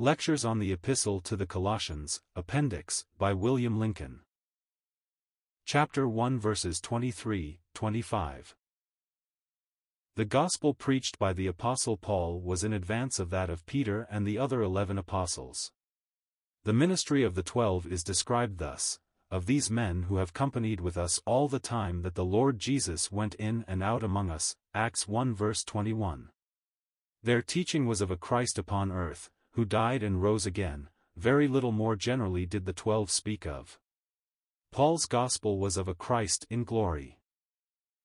Lectures on the Epistle to the Colossians, Appendix, by William Lincoln. Chapter 1 verses 23, 25. The gospel preached by the Apostle Paul was in advance of that of Peter and the other eleven apostles. The ministry of the twelve is described thus, of these men who have companied with us all the time that the Lord Jesus went in and out among us, Acts 1 verse 21. Their teaching was of a Christ upon earth, who died and rose again, very little more generally did the twelve speak of. Paul's gospel was of a Christ in glory.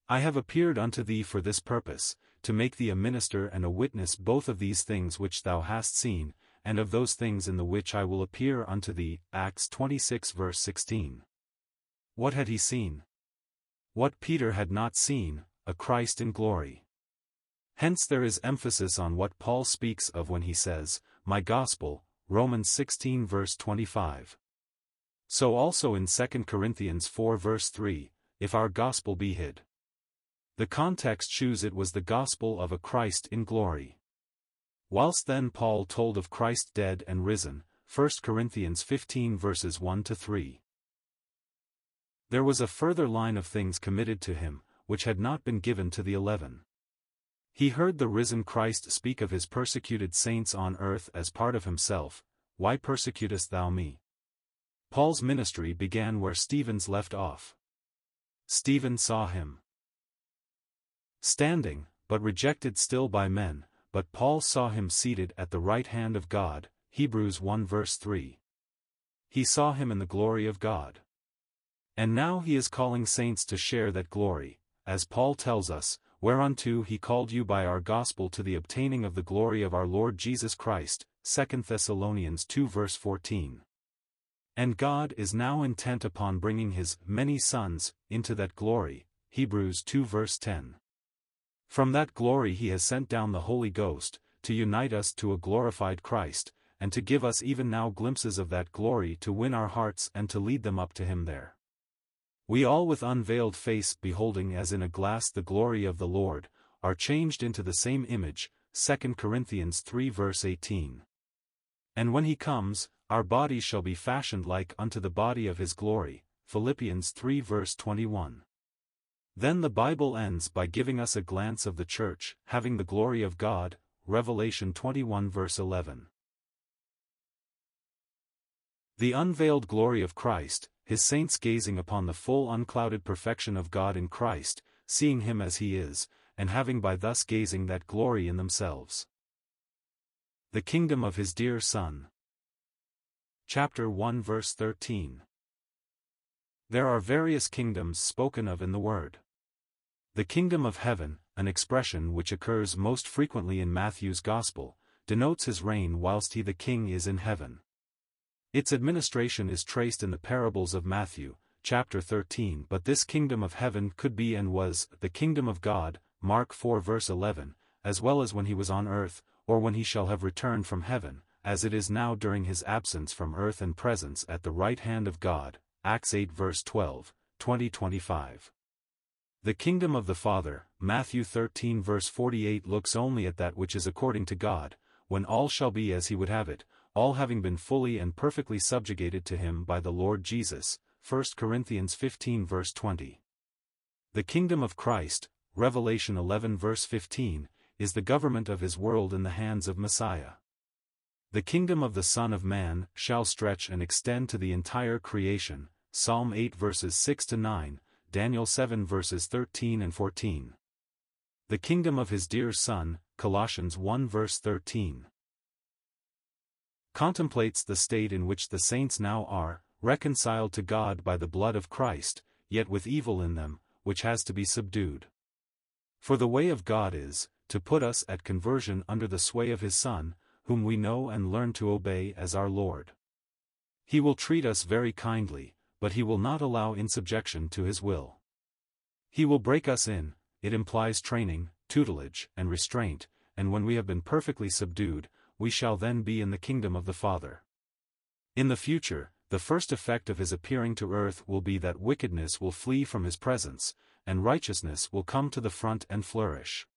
I have appeared unto thee for this purpose, to make thee a minister and a witness both of these things which thou hast seen, and of those things in the which I will appear unto thee. Acts 26 verse 16. What had he seen? What Peter had not seen, a Christ in glory. Hence there is emphasis on what Paul speaks of when he says, My gospel, Romans 16 verse 25. So also in 2 Corinthians 4 verse 3, if our gospel be hid. The context shews it was the gospel of a Christ in glory. Whilst then Paul told of Christ dead and risen, 1 Corinthians 15 verses 1 to 3. There was a further line of things committed to him, which had not been given to the eleven. He heard the risen Christ speak of his persecuted saints on earth as part of himself, Why persecutest thou me? Paul's ministry began where Stephen's left off. Stephen saw him standing, but rejected still by men, but Paul saw him seated at the right hand of God, Hebrews 1 verse 3. He saw him in the glory of God. And now he is calling saints to share that glory, as Paul tells us, whereunto he called you by our gospel to the obtaining of the glory of our Lord Jesus Christ, 2 Thessalonians 2 verse 14. And God is now intent upon bringing his many sons into that glory, Hebrews 2 verse 10. From that glory he has sent down the Holy Ghost, to unite us to a glorified Christ, and to give us even now glimpses of that glory to win our hearts and to lead them up to him there. We all with unveiled face beholding as in a glass the glory of the Lord, are changed into the same image, 2 Corinthians 3 verse 18. And when he comes, our bodies shall be fashioned like unto the body of his glory, Philippians 3 verse 21. Then the Bible ends by giving us a glance of the church, having the glory of God, Revelation 21 verse 11. The unveiled glory of Christ, his saints gazing upon the full unclouded perfection of God in Christ, seeing him as he is, and having by thus gazing that glory in themselves. The kingdom of his dear Son. Chapter 1 verse 13. There are various kingdoms spoken of in the Word. The kingdom of heaven, an expression which occurs most frequently in Matthew's Gospel, denotes his reign whilst he the king is in heaven. Its administration is traced in the parables of Matthew, chapter 13 but this kingdom of heaven could be and was the kingdom of God, Mark 4 verse 11, as well as when he was on earth, or when he shall have returned from heaven, as it is now during his absence from earth and presence at the right hand of God, Acts 8 verse 12, 20-25. The kingdom of the Father, Matthew 13 verse 48 looks only at that which is according to God, when all shall be as he would have it, all having been fully and perfectly subjugated to him by the Lord Jesus, 1 Corinthians 15 verse 20. The kingdom of Christ, Revelation 11 verse 15, is the government of his world in the hands of Messiah. The kingdom of the Son of Man shall stretch and extend to the entire creation, Psalm 8 verses 6 to 9, Daniel 7 verses 13 and 14. The kingdom of his dear Son, Colossians 1 verse 13. Contemplates the state in which the saints now are, reconciled to God by the blood of Christ, yet with evil in them, which has to be subdued. For the way of God is, to put us at conversion under the sway of his Son, whom we know and learn to obey as our Lord. He will treat us very kindly, but he will not allow insubjection to his will. He will break us in, it implies training, tutelage, and restraint, and when we have been perfectly subdued, we shall then be in the kingdom of the Father. In the future, the first effect of his appearing to earth will be that wickedness will flee from his presence, and righteousness will come to the front and flourish.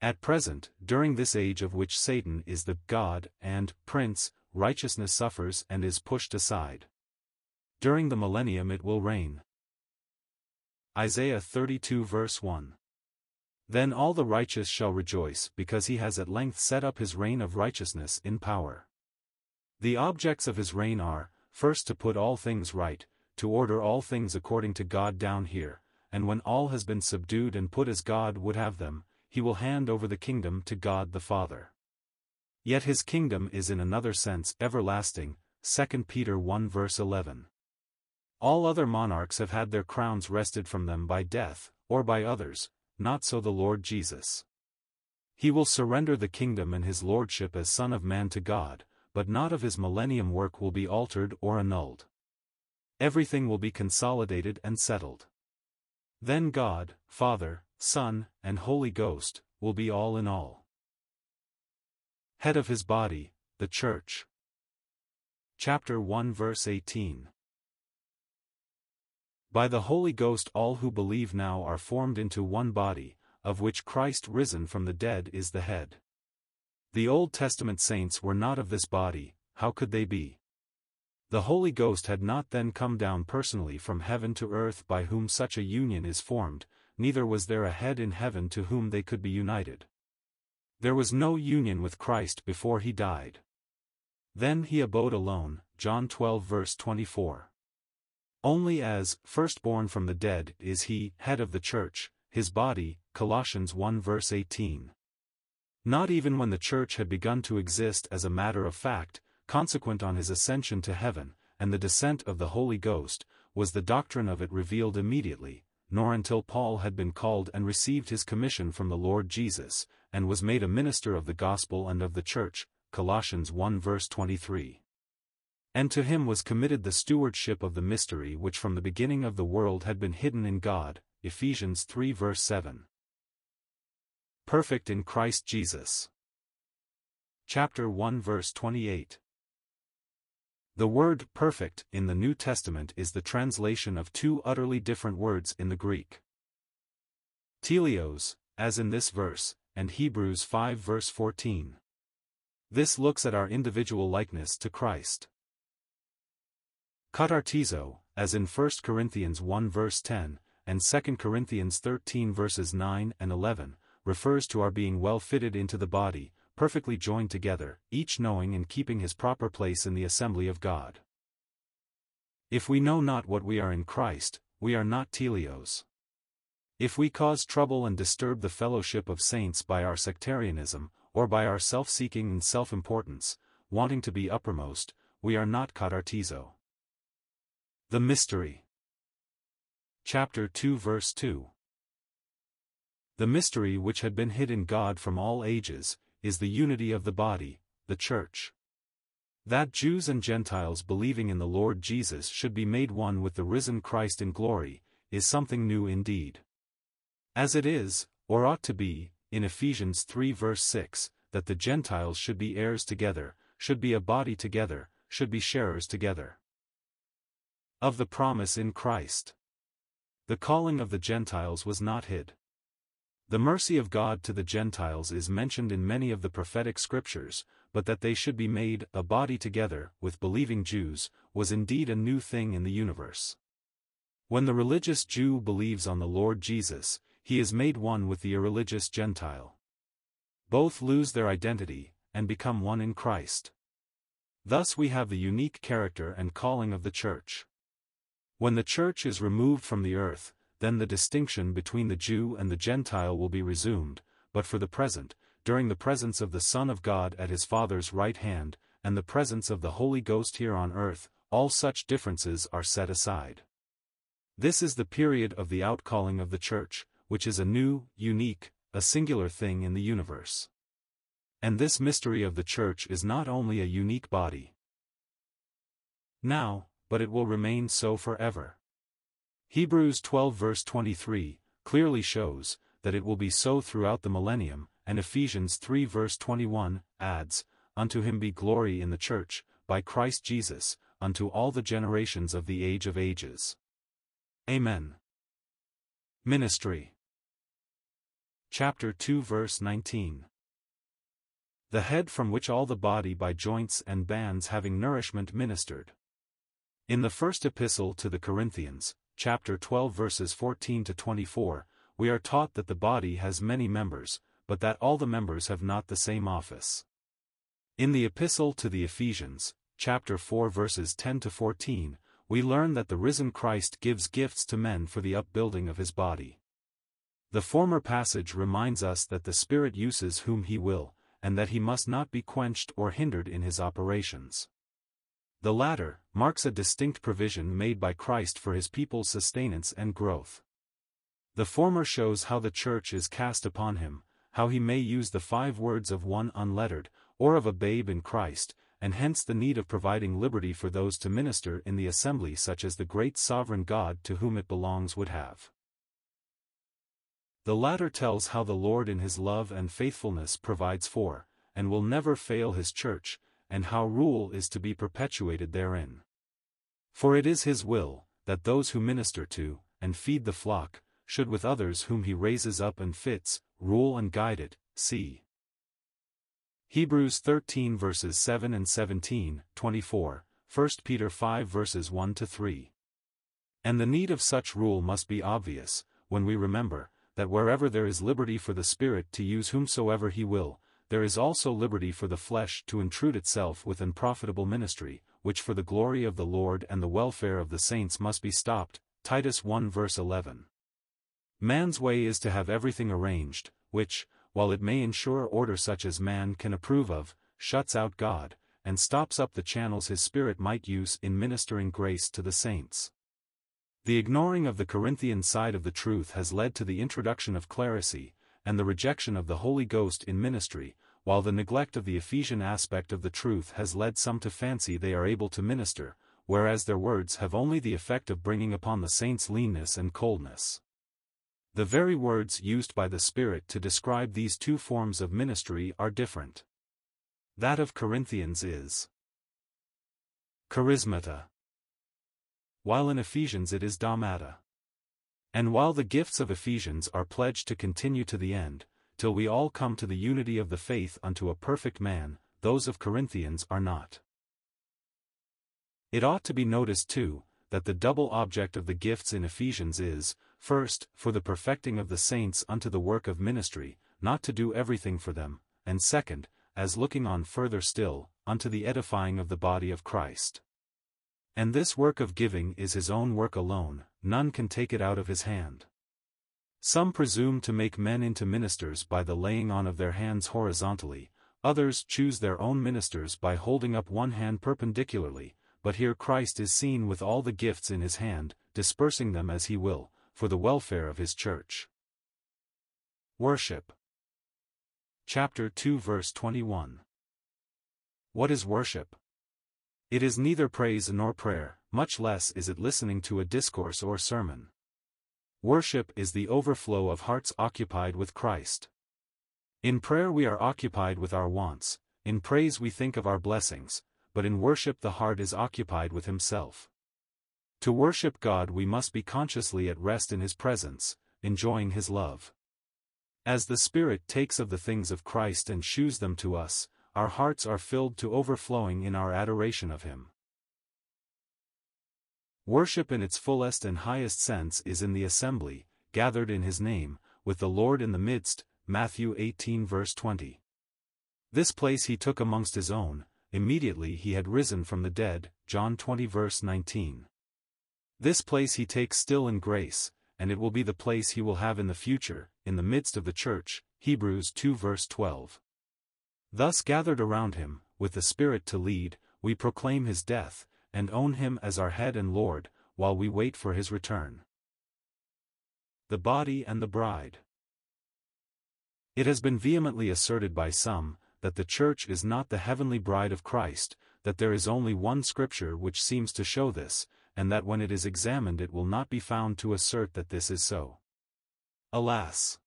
At present, during this age of which Satan is the God and Prince, righteousness suffers and is pushed aside. During the millennium it will reign. Isaiah 32 verse 1 Then all the righteous shall rejoice because he has at length set up his reign of righteousness in power. The objects of his reign are, first to put all things right, to order all things according to God down here, and when all has been subdued and put as God would have them, he will hand over the kingdom to God the Father. Yet his kingdom is in another sense everlasting, 2 Peter 1 verse 11. All other monarchs have had their crowns wrested from them by death, or by others, not so the Lord Jesus. He will surrender the kingdom and his lordship as Son of Man to God, but not of his millennium work will be altered or annulled. Everything will be consolidated and settled. Then God, Father, Son, and Holy Ghost, will be all in all. Head of his body, the Church. Chapter 1 Verse 18 By the Holy Ghost all who believe now are formed into one body, of which Christ risen from the dead is the head. The Old Testament saints were not of this body, how could they be? The Holy Ghost had not then come down personally from heaven to earth by whom such a union is formed, neither was there a head in heaven to whom they could be united. There was no union with Christ before he died. Then he abode alone, John 12 verse 24. Only as, firstborn from the dead, is he, head of the church, his body, Colossians 1 verse 18. Not even when the church had begun to exist as a matter of fact, consequent on his ascension to heaven, and the descent of the Holy Ghost, was the doctrine of it revealed immediately, nor until Paul had been called and received his commission from the Lord Jesus, and was made a minister of the gospel and of the church, Colossians 1 verse 23. And to him was committed the stewardship of the mystery which from the beginning of the world had been hidden in God, Ephesians 3 verse 7. Perfect in Christ Jesus. Chapter 1 verse 28 the word perfect in the New Testament is the translation of two utterly different words in the Greek. Teleios, as in this verse, and Hebrews 5 verse 14. This looks at our individual likeness to Christ. Katartizo, as in 1 Corinthians 1 verse 10, and 2 Corinthians 13 verses 9 and 11, refers to our being well fitted into the body, perfectly joined together, each knowing and keeping his proper place in the assembly of God. If we know not what we are in Christ, we are not teleios. If we cause trouble and disturb the fellowship of saints by our sectarianism, or by our self-seeking and self-importance, wanting to be uppermost, we are not katartizo. The Mystery Chapter 2 Verse 2 The mystery which had been hid in God from all ages, is the unity of the body, the Church. That Jews and Gentiles believing in the Lord Jesus should be made one with the risen Christ in glory, is something new indeed. As it is, or ought to be, in Ephesians 3 verse 6, that the Gentiles should be heirs together, should be a body together, should be sharers together. Of the promise in Christ. The calling of the Gentiles was not hid. The mercy of God to the Gentiles is mentioned in many of the prophetic scriptures, but that they should be made a body together with believing Jews, was indeed a new thing in the universe. When the religious Jew believes on the Lord Jesus, he is made one with the irreligious Gentile. Both lose their identity, and become one in Christ. Thus we have the unique character and calling of the Church. When the Church is removed from the earth, then the distinction between the Jew and the Gentile will be resumed, but for the present, during the presence of the Son of God at his Father's right hand, and the presence of the Holy Ghost here on earth, all such differences are set aside. This is the period of the outcalling of the Church, which is a new, unique, a singular thing in the universe. And this mystery of the Church is not only a unique body. Now, but it will remain so forever. Hebrews 12 verse 23, clearly shows, that it will be so throughout the millennium, and Ephesians 3 verse 21, adds, Unto him be glory in the church, by Christ Jesus, unto all the generations of the age of ages. Amen. Ministry chapter 2 verse 19. The head from which all the body by joints and bands having nourishment ministered. In the first epistle to the Corinthians, chapter 12 verses 14 to 24, we are taught that the body has many members, but that all the members have not the same office. In the epistle to the Ephesians, chapter 4 verses 10 to 14, we learn that the risen Christ gives gifts to men for the upbuilding of his body. The former passage reminds us that the Spirit uses whom he will, and that he must not be quenched or hindered in his operations. The latter, marks a distinct provision made by Christ for his people's sustenance and growth. The former shows how the church is cast upon him, how he may use the five words of one unlettered, or of a babe in Christ, and hence the need of providing liberty for those to minister in the assembly such as the great sovereign God to whom it belongs would have. The latter tells how the Lord in his love and faithfulness provides for, and will never fail his church, and how rule is to be perpetuated therein. For it is his will, that those who minister to, and feed the flock, should with others whom he raises up and fits, rule and guide it, see. Hebrews 13 verses 7 and 17, 24, 1 Peter 5 verses 1 to 3. And the need of such rule must be obvious, when we remember, that wherever there is liberty for the Spirit to use whomsoever he will, there is also liberty for the flesh to intrude itself with unprofitable ministry, which for the glory of the Lord and the welfare of the saints must be stopped. Titus 1 verse 11. Man's way is to have everything arranged, which, while it may ensure order such as man can approve of, shuts out God, and stops up the channels his Spirit might use in ministering grace to the saints. The ignoring of the Corinthian side of the truth has led to the introduction of clerisy, and the rejection of the Holy Ghost in ministry, while the neglect of the Ephesian aspect of the truth has led some to fancy they are able to minister, whereas their words have only the effect of bringing upon the saints leanness and coldness. The very words used by the Spirit to describe these two forms of ministry are different. That of Corinthians is charismata, while in Ephesians it is domata. And while the gifts of Ephesians are pledged to continue to the end, till we all come to the unity of the faith unto a perfect man, those of Corinthians are not. It ought to be noticed too, that the double object of the gifts in Ephesians is, first, for the perfecting of the saints unto the work of ministry, not to do everything for them, and second, as looking on further still, unto the edifying of the body of Christ. And this work of giving is his own work alone, none can take it out of his hand. Some presume to make men into ministers by the laying on of their hands horizontally, others choose their own ministers by holding up one hand perpendicularly, but here Christ is seen with all the gifts in his hand, dispersing them as he will, for the welfare of his church. Worship Chapter 2 Verse 21 What is worship? It is neither praise nor prayer, much less is it listening to a discourse or sermon. Worship is the overflow of hearts occupied with Christ. In prayer we are occupied with our wants, in praise we think of our blessings, but in worship the heart is occupied with Himself. To worship God we must be consciously at rest in His presence, enjoying His love. As the Spirit takes of the things of Christ and shews them to us, our hearts are filled to overflowing in our adoration of Him. Worship in its fullest and highest sense is in the assembly, gathered in His name, with the Lord in the midst, Matthew 18 verse 20. This place he took amongst his own, immediately he had risen from the dead, John 20 verse 19. This place he takes still in grace, and it will be the place he will have in the future, in the midst of the church, Hebrews 2 verse 12. Thus gathered around him, with the Spirit to lead, we proclaim his death, and own him as our head and Lord, while we wait for his return. The Body and the Bride It has been vehemently asserted by some, that the Church is not the heavenly bride of Christ, that there is only one Scripture which seems to show this, and that when it is examined it will not be found to assert that this is so. Alas!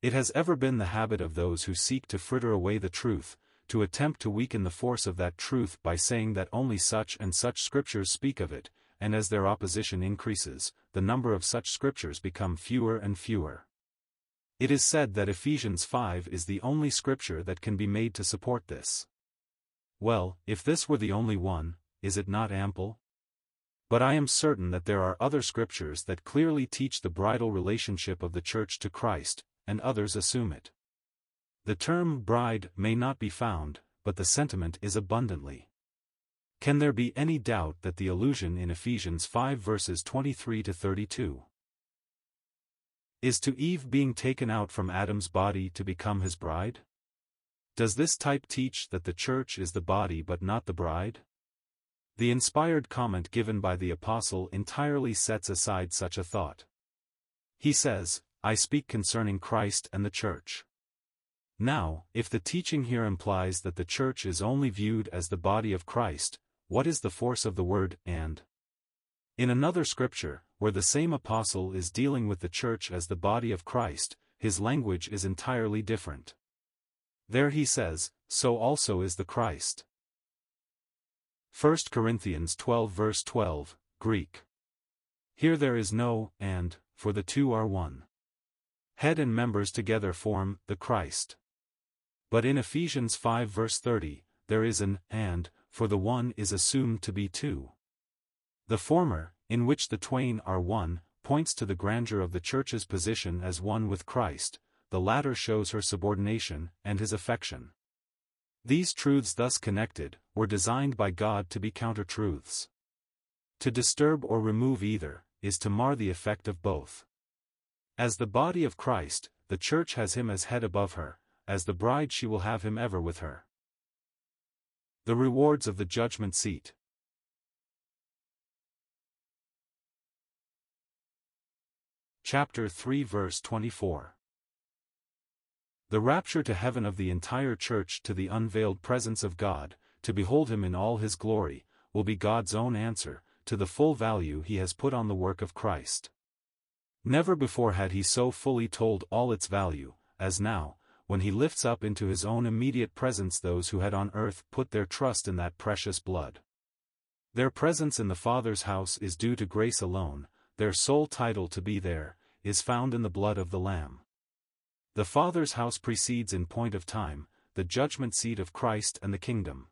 It has ever been the habit of those who seek to fritter away the truth, to attempt to weaken the force of that truth by saying that only such and such scriptures speak of it, and as their opposition increases, the number of such scriptures become fewer and fewer. It is said that Ephesians 5 is the only scripture that can be made to support this. Well, if this were the only one, is it not ample? But I am certain that there are other scriptures that clearly teach the bridal relationship of the church to Christ, and others assume it. The term bride may not be found, but the sentiment is abundantly. Can there be any doubt that the allusion in Ephesians 5 verses 23 to 32 is to Eve being taken out from Adam's body to become his bride? Does this type teach that the church is the body but not the bride? The inspired comment given by the apostle entirely sets aside such a thought. He says, I speak concerning Christ and the church. Now, if the teaching here implies that the church is only viewed as the body of Christ, what is the force of the word, and? In another scripture, where the same apostle is dealing with the church as the body of Christ, his language is entirely different. There he says, so also is the Christ. 1 Corinthians 12 verse 12, Greek. Here there is no, and, for the two are one. Head and members together form, the Christ. But in Ephesians 5 verse 30, there is an and, for the one is assumed to be two. The former, in which the twain are one, points to the grandeur of the Church's position as one with Christ, the latter shows her subordination and his affection. These truths thus connected, were designed by God to be counter-truths. To disturb or remove either, is to mar the effect of both. As the body of Christ, the Church has him as head above her, as the bride she will have him ever with her. The rewards of the judgment seat. Chapter 3 Verse 24 The rapture to heaven of the entire church to the unveiled presence of God, to behold him in all his glory, will be God's own answer, to the full value he has put on the work of Christ. Never before had he so fully told all its value, as now, when he lifts up into his own immediate presence those who had on earth put their trust in that precious blood. Their presence in the Father's house is due to grace alone, their sole title to be there, is found in the blood of the Lamb. The Father's house precedes in point of time, the judgment seat of Christ and the kingdom.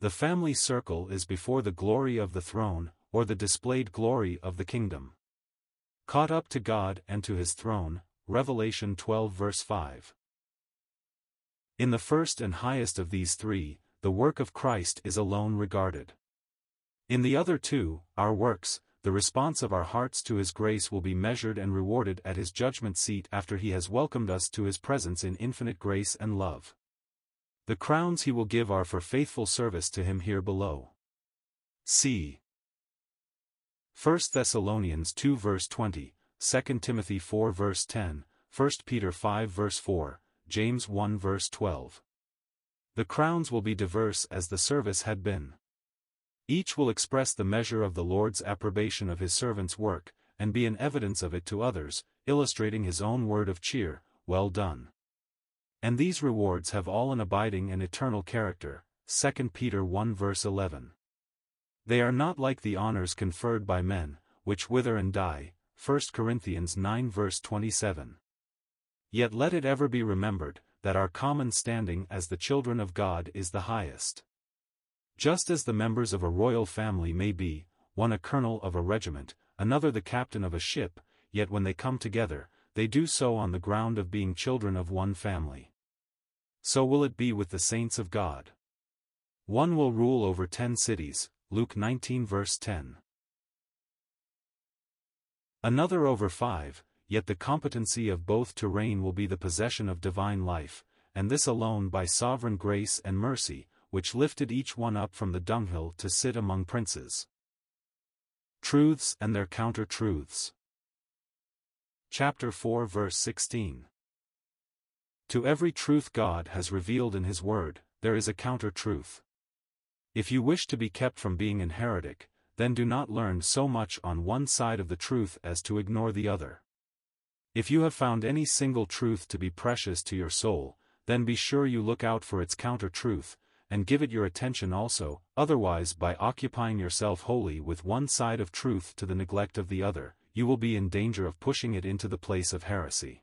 The family circle is before the glory of the throne, or the displayed glory of the kingdom. Caught up to God and to his throne, Revelation 12 verse 5. In the first and highest of these three, the work of Christ is alone regarded. In the other two, our works, the response of our hearts to His grace will be measured and rewarded at His judgment seat after He has welcomed us to His presence in infinite grace and love. The crowns He will give are for faithful service to Him here below. See. 1 Thessalonians 2 verse 20, 2 Timothy 4 verse 10, 1 Peter 5 verse 4, James 1 verse 12. The crowns will be diverse as the service had been. Each will express the measure of the Lord's approbation of his servant's work, and be an evidence of it to others, illustrating his own word of cheer, well done. And these rewards have all an abiding and eternal character, 2 Peter 1 verse 11. They are not like the honors conferred by men, which wither and die, 1 Corinthians 9 verse 27. Yet let it ever be remembered, that our common standing as the children of God is the highest. Just as the members of a royal family may be, one a colonel of a regiment, another the captain of a ship, yet when they come together, they do so on the ground of being children of one family. So will it be with the saints of God. One will rule over ten cities, Luke 19 verse 10. Another over five, yet the competency of both to reign will be the possession of divine life, and this alone by sovereign grace and mercy, which lifted each one up from the dunghill to sit among princes. Truths and their counter-truths. Chapter 4 verse 16 To every truth God has revealed in His Word, there is a counter-truth. If you wish to be kept from being an heretic, then do not learn so much on one side of the truth as to ignore the other. If you have found any single truth to be precious to your soul, then be sure you look out for its counter-truth, and give it your attention also, otherwise by occupying yourself wholly with one side of truth to the neglect of the other, you will be in danger of pushing it into the place of heresy.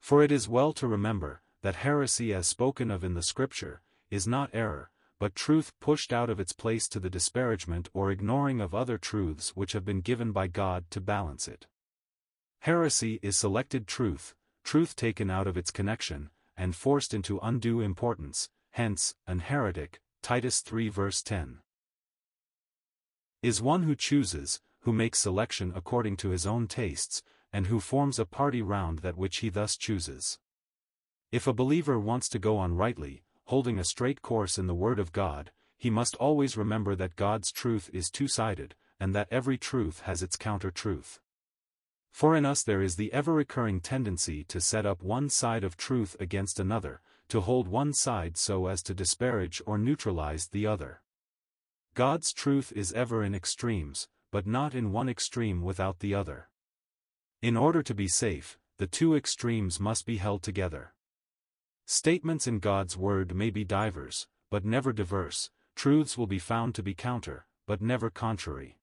For it is well to remember, that heresy as spoken of in the Scripture, is not error, but truth pushed out of its place to the disparagement or ignoring of other truths which have been given by God to balance it. Heresy is selected truth, truth taken out of its connection, and forced into undue importance, hence, an heretic, Titus 3 verse 10. Is one who chooses, who makes selection according to his own tastes, and who forms a party round that which he thus chooses. If a believer wants to go on rightly, holding a straight course in the Word of God, he must always remember that God's truth is two-sided, and that every truth has its counter-truth. For in us there is the ever-recurring tendency to set up one side of truth against another, to hold one side so as to disparage or neutralize the other. God's truth is ever in extremes, but not in one extreme without the other. In order to be safe, the two extremes must be held together. Statements in God's word may be divers, but never diverse, truths will be found to be counter, but never contrary.